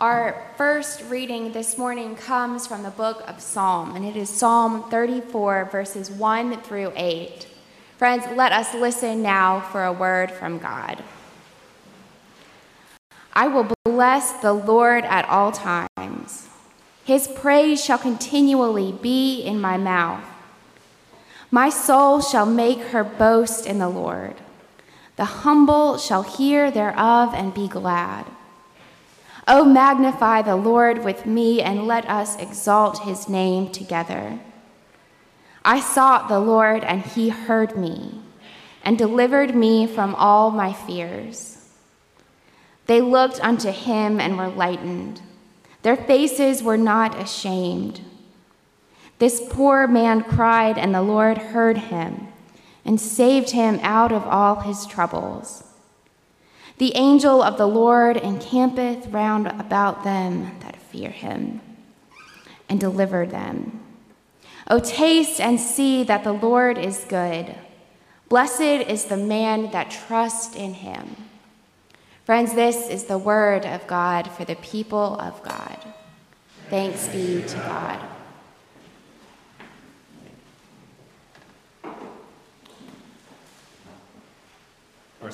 Our first reading this morning comes from the book of Psalm, and it is Psalm 34, verses 1 through 8. Friends, let us listen now for a word from God. I will bless the Lord at all times. His praise shall continually be in my mouth. My soul shall make her boast in the Lord. The humble shall hear thereof and be glad. Oh, magnify the Lord with me, and let us exalt his name together. I sought the Lord, and he heard me, and delivered me from all my fears. They looked unto him and were lightened. Their faces were not ashamed. This poor man cried, and the Lord heard him and saved him out of all his troubles. The angel of the Lord encampeth round about them that fear him, and deliver them. O taste and see that the Lord is good. Blessed is the man that trusts in him. Friends, this is the word of God for the people of God. Thanks be to God.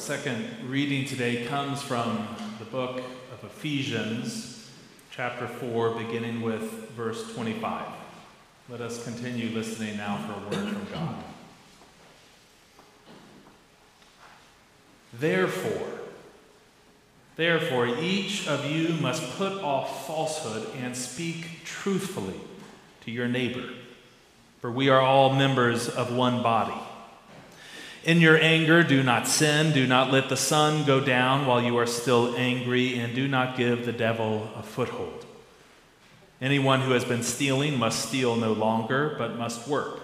Second reading today comes from the book of Ephesians, chapter 4, beginning with verse 25. Let us continue listening now for a word from God. Therefore, therefore, each of you must put off falsehood and speak truthfully to your neighbor, for we are all members of one body. In your anger, do not sin. Do not let the sun go down while you are still angry, and do not give the devil a foothold. Anyone who has been stealing must steal no longer, but must work,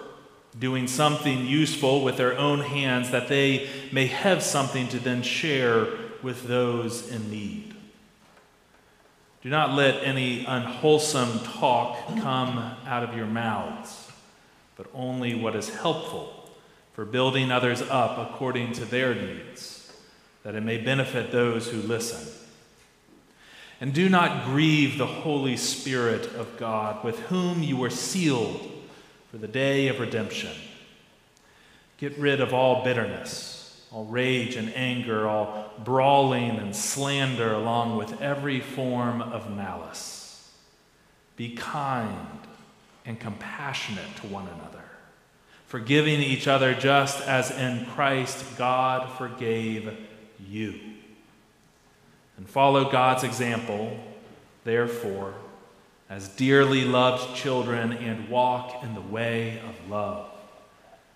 doing something useful with their own hands that they may have something to then share with those in need. Do not let any unwholesome talk come out of your mouths, but only what is helpful for building others up according to their needs, that it may benefit those who listen. And do not grieve the Holy Spirit of God, with whom you were sealed for the day of redemption. Get rid of all bitterness, all rage and anger, all brawling and slander, along with every form of malice. Be kind and compassionate to one another forgiving each other just as in Christ God forgave you. And follow God's example, therefore, as dearly loved children, and walk in the way of love,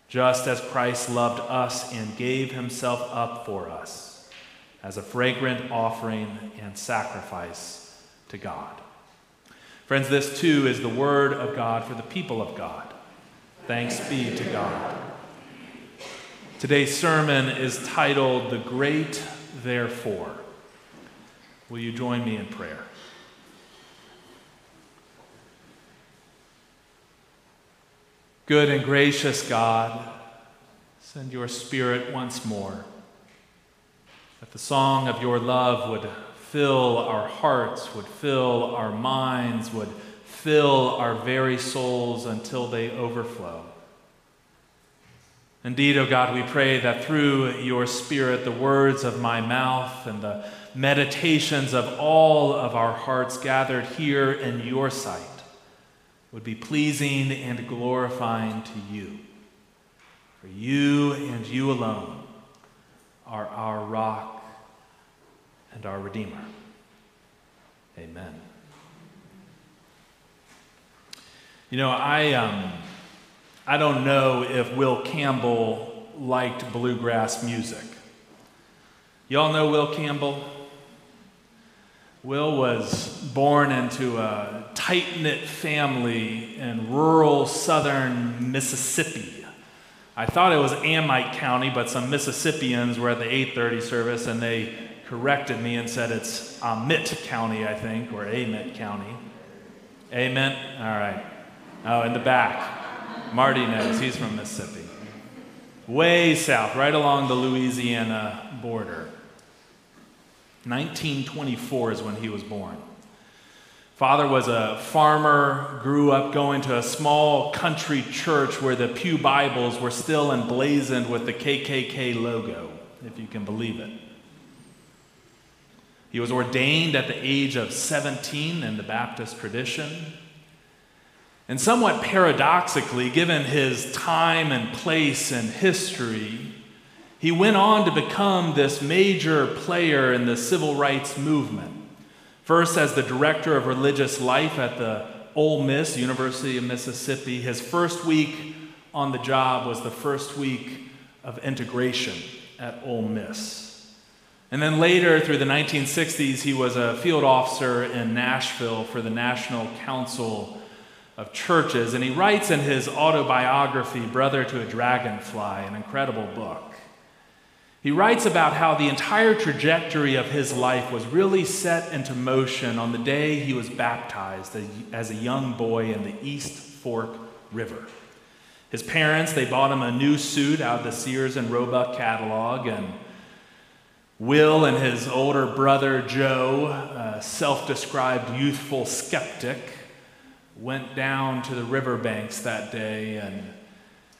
just as Christ loved us and gave himself up for us as a fragrant offering and sacrifice to God. Friends, this too is the word of God for the people of God. Thanks be to God. Today's sermon is titled The Great Therefore. Will you join me in prayer? Good and gracious God, send your Spirit once more, that the song of your love would fill our hearts, would fill our minds, would fill our very souls until they overflow. Indeed, O oh God, we pray that through your Spirit, the words of my mouth and the meditations of all of our hearts gathered here in your sight would be pleasing and glorifying to you. For you and you alone are our rock and our Redeemer. Amen. You know, I, um, I don't know if Will Campbell liked bluegrass music. Y'all know Will Campbell? Will was born into a tight knit family in rural southern Mississippi. I thought it was Amite County, but some Mississippians were at the 8:30 service and they corrected me and said it's Amite County, I think, or Amite County. Amen. All right. Oh, in the back. Marty knows. He's from Mississippi. Way south, right along the Louisiana border. 1924 is when he was born. Father was a farmer, grew up going to a small country church where the Pew Bibles were still emblazoned with the KKK logo, if you can believe it. He was ordained at the age of 17 in the Baptist tradition. And somewhat paradoxically, given his time and place and history, he went on to become this major player in the civil rights movement. First, as the director of religious life at the Ole Miss, University of Mississippi, his first week on the job was the first week of integration at Ole Miss. And then later, through the 1960s, he was a field officer in Nashville for the National Council of Churches. And he writes in his autobiography, Brother to a Dragonfly, an incredible book. He writes about how the entire trajectory of his life was really set into motion on the day he was baptized as a young boy in the East Fork River. His parents, they bought him a new suit out of the Sears and Roebuck catalog, and Will and his older brother Joe, a self described youthful skeptic, went down to the riverbanks that day. And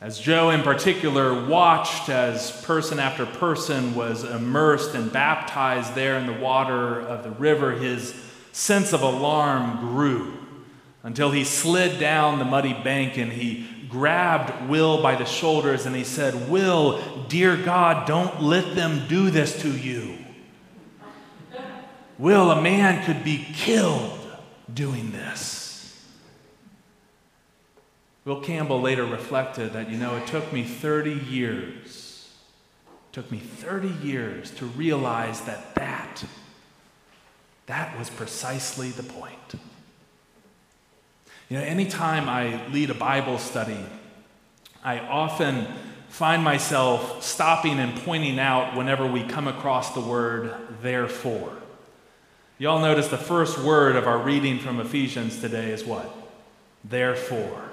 as Joe, in particular, watched as person after person was immersed and baptized there in the water of the river, his sense of alarm grew until he slid down the muddy bank and he grabbed Will by the shoulders and he said, Will, dear God, don't let them do this to you. Will, a man could be killed doing this. Will Campbell later reflected that, you know, it took me 30 years, took me 30 years to realize that that, that was precisely the point. You know, anytime I lead a Bible study, I often find myself stopping and pointing out whenever we come across the word therefore. You all notice the first word of our reading from Ephesians today is what? Therefore.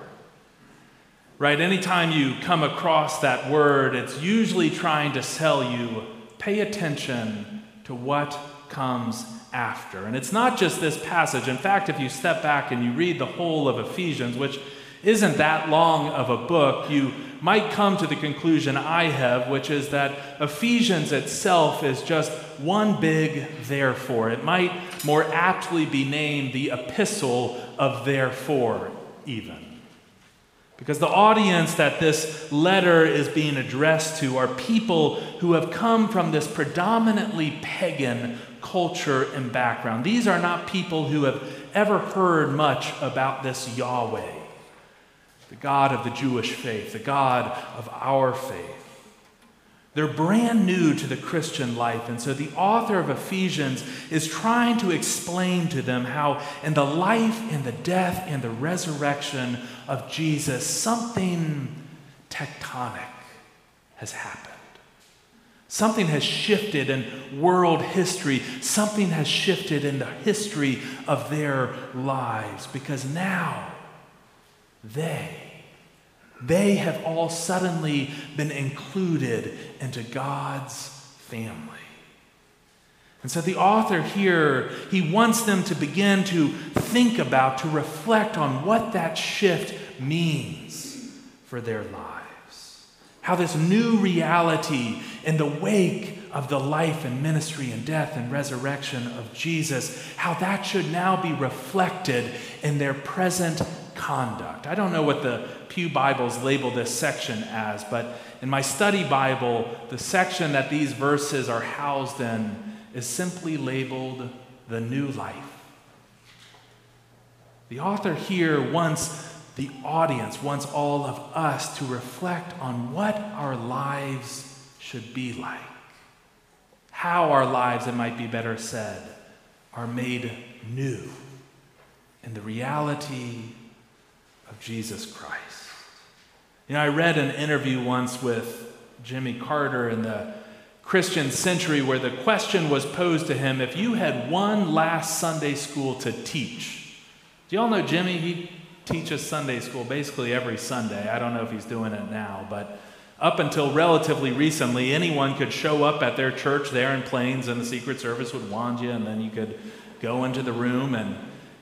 Right? Anytime you come across that word, it's usually trying to sell you pay attention to what comes after. And it's not just this passage. In fact, if you step back and you read the whole of Ephesians, which isn't that long of a book, you might come to the conclusion I have, which is that Ephesians itself is just one big therefore. It might more aptly be named the epistle of therefore, even. Because the audience that this letter is being addressed to are people who have come from this predominantly pagan culture and background. These are not people who have ever heard much about this Yahweh, the God of the Jewish faith, the God of our faith. They're brand new to the Christian life. And so the author of Ephesians is trying to explain to them how, in the life and the death and the resurrection of Jesus, something tectonic has happened. Something has shifted in world history. Something has shifted in the history of their lives because now they they have all suddenly been included into God's family. And so the author here, he wants them to begin to think about, to reflect on what that shift means for their lives. How this new reality in the wake of the life and ministry and death and resurrection of Jesus, how that should now be reflected in their present conduct. I don't know what the Pew Bibles label this section as, but in my study Bible, the section that these verses are housed in is simply labeled the new life. The author here wants the audience, wants all of us to reflect on what our lives should be like. How our lives, it might be better said, are made new in the reality of Jesus Christ. You know, I read an interview once with Jimmy Carter in the Christian Century where the question was posed to him if you had one last Sunday school to teach. Do you all know Jimmy? He teaches Sunday school basically every Sunday. I don't know if he's doing it now, but up until relatively recently, anyone could show up at their church there in Plains and the Secret Service would wand you, and then you could go into the room and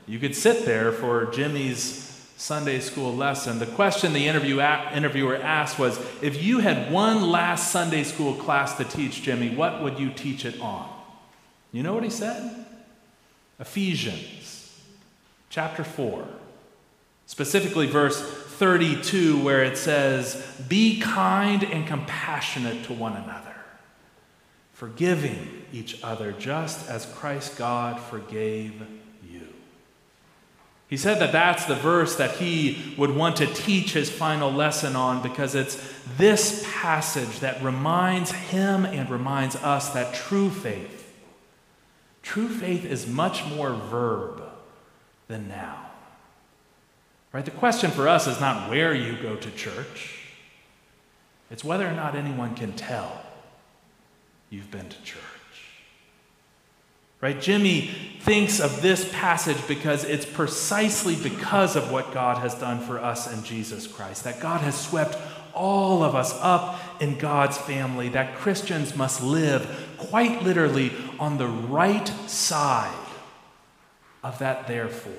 You could sit there for Jimmy's Sunday school lesson. The question the interview interviewer asked was If you had one last Sunday school class to teach Jimmy, what would you teach it on? You know what he said? Ephesians chapter 4, specifically verse 32, where it says, Be kind and compassionate to one another, forgiving each other just as Christ God forgave. He said that that's the verse that he would want to teach his final lesson on because it's this passage that reminds him and reminds us that true faith True faith is much more verb than noun. Right? The question for us is not where you go to church, it's whether or not anyone can tell you've been to church. Right? Jimmy thinks of this passage because it's precisely because of what God has done for us in Jesus Christ, that God has swept all of us up in God's family, that Christians must live quite literally on the right side of that therefore.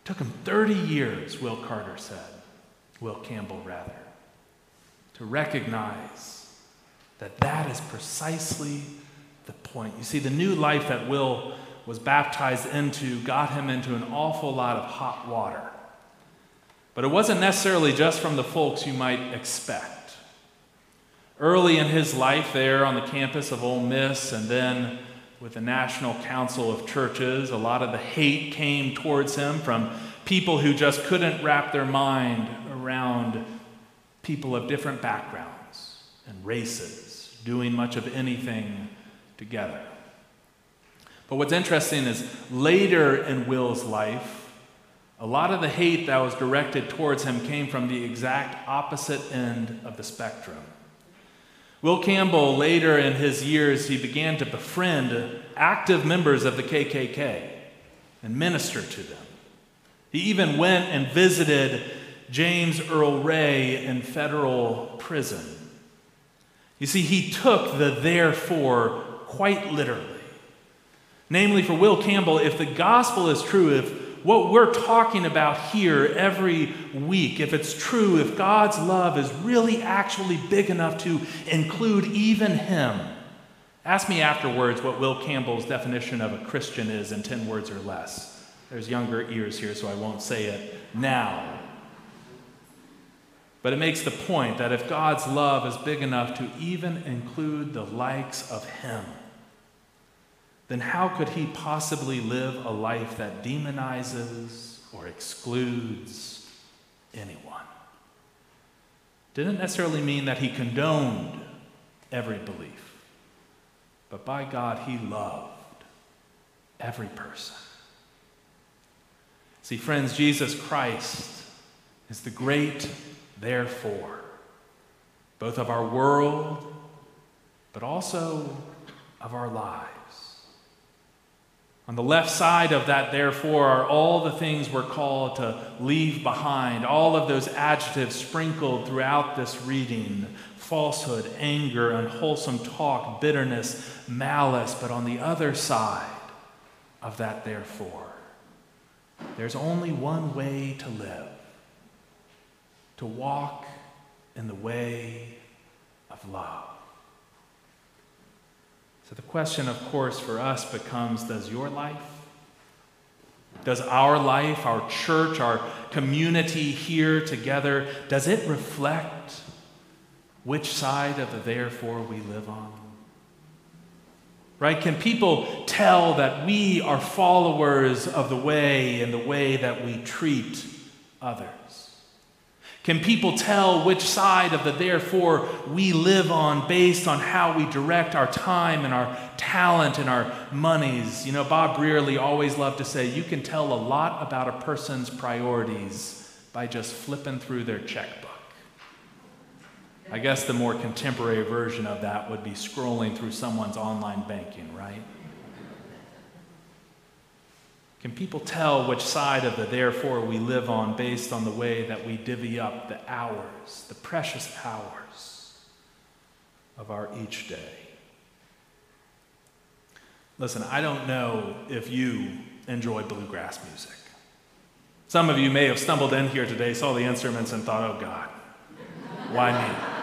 It took him 30 years, Will Carter said, Will Campbell rather, to recognize that that is precisely the point. You see, the new life that Will was baptized into got him into an awful lot of hot water. But it wasn't necessarily just from the folks you might expect. Early in his life, there on the campus of Ole Miss, and then with the National Council of Churches, a lot of the hate came towards him from people who just couldn't wrap their mind around people of different backgrounds and races doing much of anything together. But what's interesting is later in Will's life, a lot of the hate that was directed towards him came from the exact opposite end of the spectrum. Will Campbell, later in his years, he began to befriend active members of the KKK and minister to them. He even went and visited James Earl Ray in federal prison. You see, he took the therefore quite literally. Namely, for Will Campbell, if the gospel is true, if what we're talking about here every week, if it's true, if God's love is really actually big enough to include even Him, ask me afterwards what Will Campbell's definition of a Christian is in 10 words or less. There's younger ears here, so I won't say it now. But it makes the point that if God's love is big enough to even include the likes of Him, then how could he possibly live a life that demonizes or excludes anyone? Didn't necessarily mean that he condoned every belief, but by God, he loved every person. See, friends, Jesus Christ is the great therefore, both of our world, but also of our lives. On the left side of that, therefore, are all the things we're called to leave behind, all of those adjectives sprinkled throughout this reading falsehood, anger, unwholesome talk, bitterness, malice. But on the other side of that, therefore, there's only one way to live to walk in the way of love. So the question, of course, for us becomes Does your life, does our life, our church, our community here together, does it reflect which side of the therefore we live on? Right? Can people tell that we are followers of the way and the way that we treat others? Can people tell which side of the therefore we live on based on how we direct our time and our talent and our monies? You know, Bob Brearley always loved to say, you can tell a lot about a person's priorities by just flipping through their checkbook. I guess the more contemporary version of that would be scrolling through someone's online banking, right? Can people tell which side of the therefore we live on based on the way that we divvy up the hours, the precious hours of our each day? Listen, I don't know if you enjoy bluegrass music. Some of you may have stumbled in here today, saw the instruments, and thought, oh God, why me?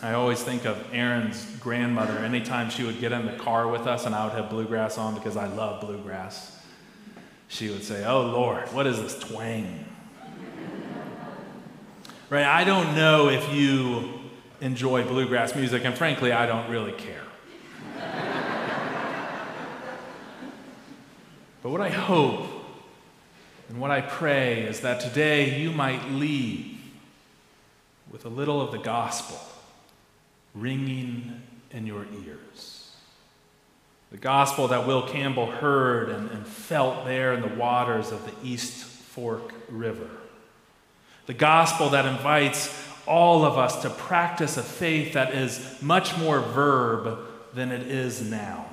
I always think of Aaron's grandmother anytime she would get in the car with us and I would have bluegrass on because I love bluegrass. She would say, Oh Lord, what is this twang? right? I don't know if you enjoy bluegrass music, and frankly, I don't really care. but what I hope and what I pray is that today you might leave with a little of the gospel ringing in your ears. The gospel that Will Campbell heard and, and, felt there in the waters of the East Fork River. The gospel that invites all of us to practice a faith that is much more verb than it is now.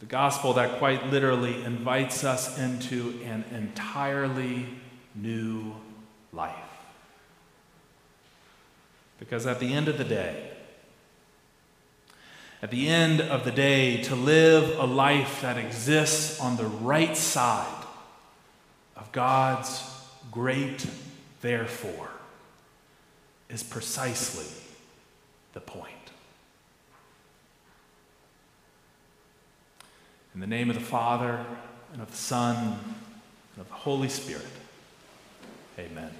The gospel that quite literally invites us into an entirely new life. Because at the end of the day, at the end of the day, to live a life that exists on the right side of God's great therefore is precisely the point. In the name of the Father, and of the Son, and of the Holy Spirit, amen.